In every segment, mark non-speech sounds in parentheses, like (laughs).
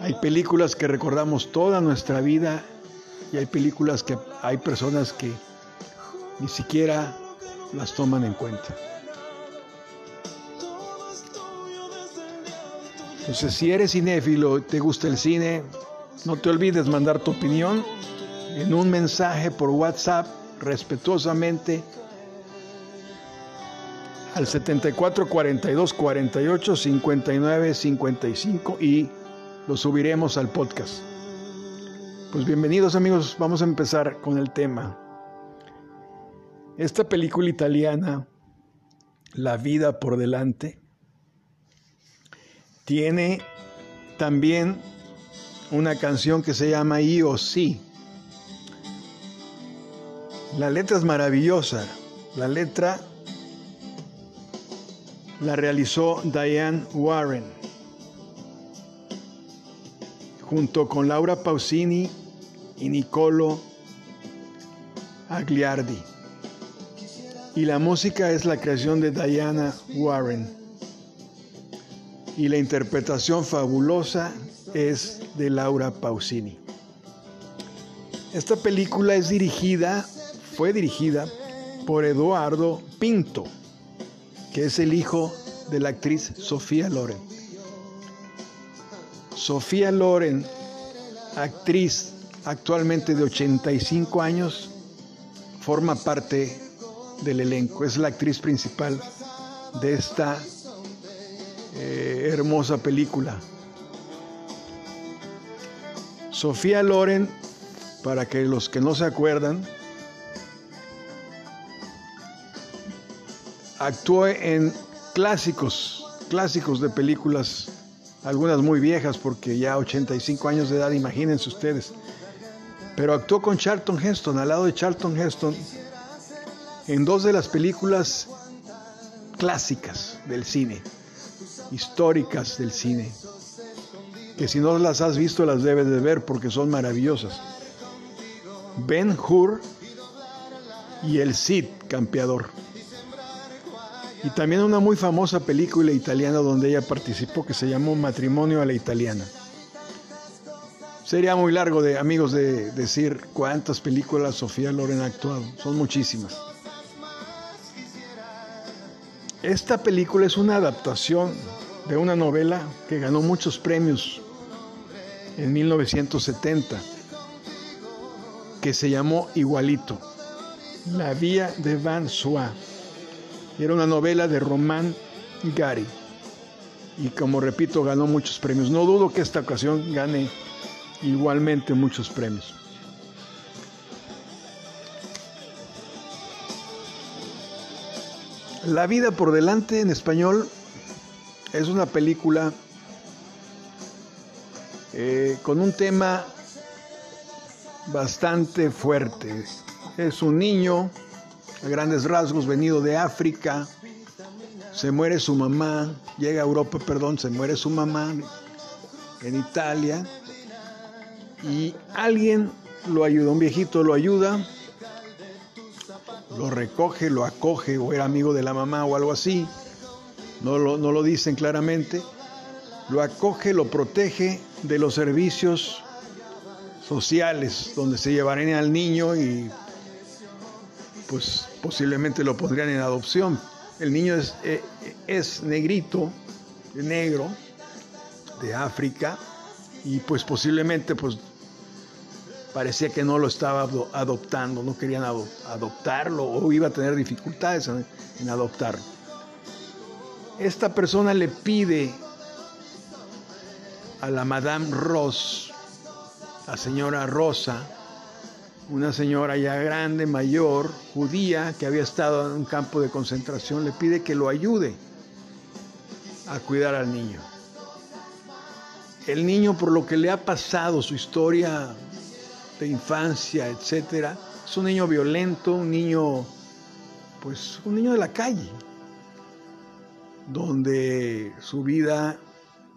Hay películas que recordamos toda nuestra vida y hay películas que hay personas que ni siquiera las toman en cuenta. Entonces, si eres cinéfilo, te gusta el cine, no te olvides mandar tu opinión en un mensaje por WhatsApp respetuosamente al 74 42 48 59 55 y lo subiremos al podcast. Pues bienvenidos amigos, vamos a empezar con el tema. Esta película italiana, La vida por delante, tiene también una canción que se llama Io Sí. La letra es maravillosa. La letra la realizó Diane Warren junto con Laura Pausini y Nicolo Agliardi. Y la música es la creación de Diana Warren. Y la interpretación fabulosa es de Laura Pausini. Esta película es dirigida, fue dirigida por Eduardo Pinto que es el hijo de la actriz Sofía Loren. Sofía Loren, actriz actualmente de 85 años, forma parte del elenco, es la actriz principal de esta eh, hermosa película. Sofía Loren, para que los que no se acuerdan, actuó en clásicos, clásicos de películas, algunas muy viejas porque ya 85 años de edad, imagínense ustedes. Pero actuó con Charlton Heston, al lado de Charlton Heston, en dos de las películas clásicas del cine, históricas del cine, que si no las has visto las debes de ver porque son maravillosas. Ben Hur y el Cid campeador. Y también una muy famosa película italiana donde ella participó que se llamó Matrimonio a la Italiana. Sería muy largo de amigos de decir cuántas películas Sofía Loren ha actuado, son muchísimas. Esta película es una adaptación de una novela que ganó muchos premios en 1970, que se llamó Igualito, La Vía de Van Era una novela de Román Gary. Y como repito, ganó muchos premios. No dudo que esta ocasión gane igualmente muchos premios. La vida por delante en español es una película eh, con un tema bastante fuerte. Es un niño a grandes rasgos, venido de África, se muere su mamá, llega a Europa, perdón, se muere su mamá en Italia. Y alguien lo ayuda, un viejito lo ayuda, lo recoge, lo acoge o era amigo de la mamá o algo así, no lo, no lo dicen claramente, lo acoge, lo protege de los servicios sociales donde se llevarían al niño y pues posiblemente lo pondrían en adopción. El niño es, eh, es negrito, negro, de África, y pues posiblemente pues parecía que no lo estaba adoptando, no querían adoptarlo o iba a tener dificultades en, adoptarlo. Esta persona le pide a la Madame Ross, la señora Rosa, una señora ya grande, mayor, judía, que había estado en un campo de concentración, le pide que lo ayude a cuidar al niño. El niño, por lo que le ha pasado, su historia de infancia, etcétera, es un niño violento, un niño, pues, un niño de la calle, donde su vida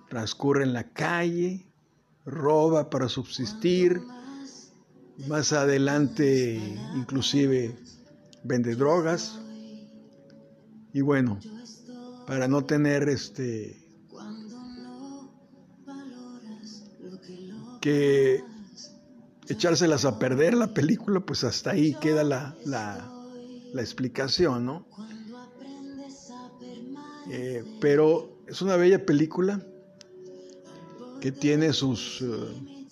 transcurre en la calle, roba para subsistir, más adelante inclusive vende drogas. Y bueno, para no tener este que echárselas a perder la película, pues hasta ahí queda la, la, explicación, ¿no? Eh, pero es una bella película que tiene sus, eh,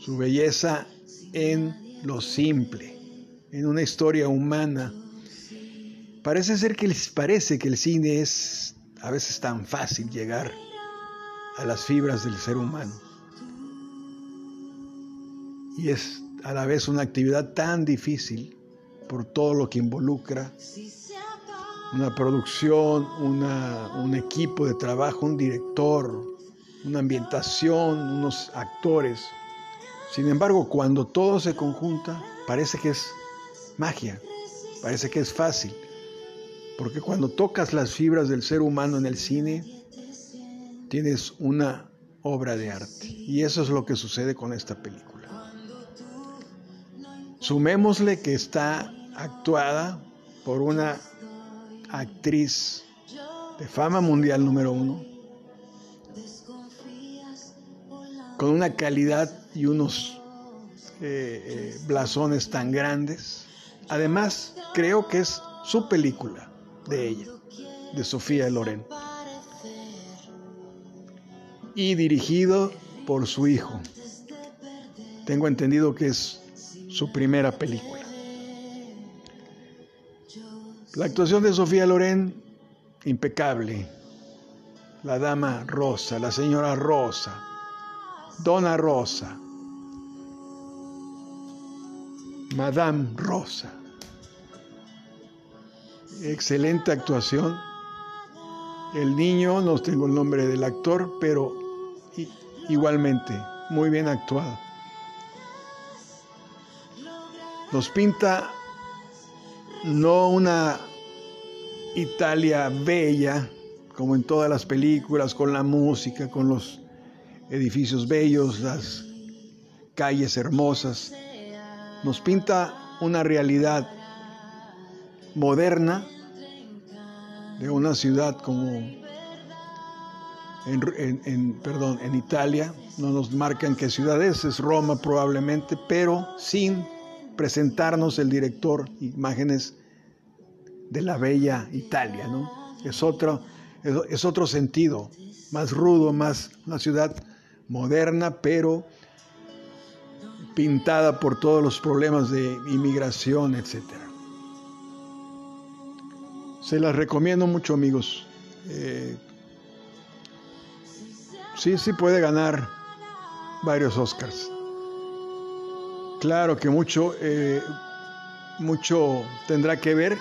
su belleza en lo simple, en una historia humana. Parece ser que les parece que el cine es a veces tan fácil llegar a las fibras del ser humano. Y es a la vez una actividad tan difícil por todo lo que involucra una producción, un equipo de trabajo, un director, una ambientación, unos actores. Sin embargo, cuando todo se conjunta, parece que es magia, parece que es fácil. Porque cuando tocas las fibras del ser humano en el cine, tienes una obra de arte. Y eso es lo que sucede con esta película. Sumémosle que está actuada por una actriz de fama mundial número uno, con una calidad y unos eh, eh, blasones tan grandes. Además, creo que es su película de ella, de Sofía Loren. Y dirigido por su hijo. Tengo entendido que es su primera película. La actuación de Sofía Loren, impecable. La dama Rosa, la señora Rosa, Dona Rosa, Madame Rosa. Excelente actuación. El niño, no tengo el nombre del actor, pero igualmente, muy bien actuado. Nos pinta no una Italia bella, como en todas las películas, con la música, con los edificios bellos, las calles hermosas. Nos pinta una realidad moderna de una ciudad como en, perdón, en Italia, no nos marcan qué ciudad es, es Roma probablemente, pero sin presentarnos el director imágenes de la bella Italia, ¿no? Es otro, es otro sentido, más rudo, más una ciudad moderna, pero pintada por todos los problemas de inmigración, etc. Se las recomiendo mucho, amigos. Eh, sí, sí puede ganar varios Oscars. Claro que mucho, eh, mucho tendrá que ver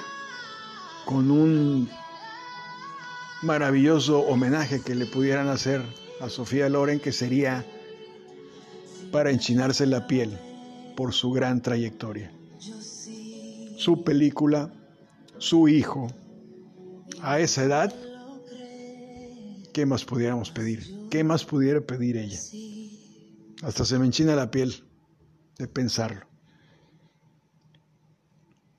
con un maravilloso homenaje que le pudieran hacer a Sofía Loren, que sería para enchinarse la piel por su gran trayectoria. Su película, su hijo, a esa edad, ¿qué más pudiéramos pedir? ¿Qué más pudiera pedir ella? Hasta se me enchina la piel de pensarlo.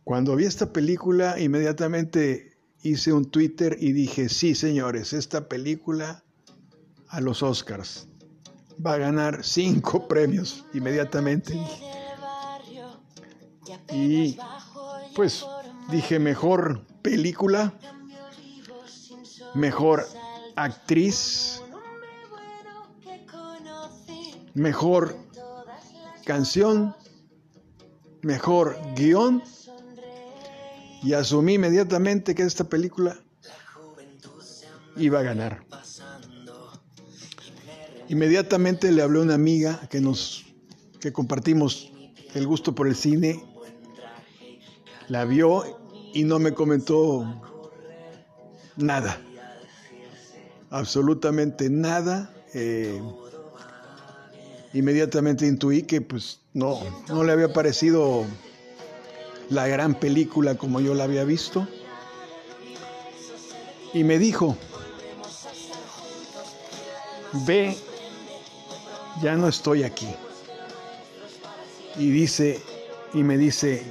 Cuando vi esta película, inmediatamente hice un Twitter y dije, sí, señores, esta película a los Oscars. Va a ganar cinco (laughs) premios inmediatamente. Y pues dije, mejor película, mejor actriz, mejor canción, mejor guion. Y asumí inmediatamente que esta película iba a ganar. Inmediatamente le hablé a una amiga que nos que compartimos el gusto por el cine. La vio y no me comentó nada. Absolutamente nada. Eh, inmediatamente intuí que pues no, no le había parecido la gran película como yo la había visto. Y me dijo, ve ya no estoy aquí. Y dice, y me dice,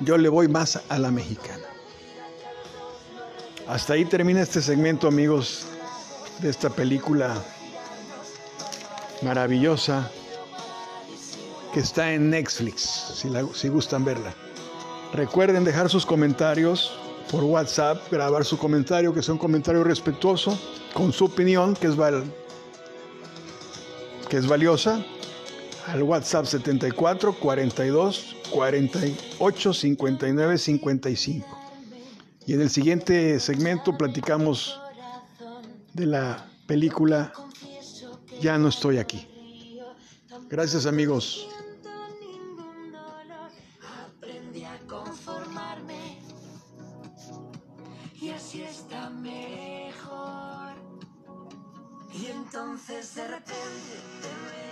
yo le voy más a la mexicana. Hasta ahí termina este segmento, amigos, de esta película maravillosa que está en Netflix, si, la, si gustan verla. Recuerden dejar sus comentarios por WhatsApp, grabar su comentario, que sea un comentario respetuoso, con su opinión, que es, val que es valiosa, al WhatsApp 74 42 48 59 55. Y en el siguiente segmento platicamos de la película Ya no estoy aquí. Gracias amigos. Entonces de repente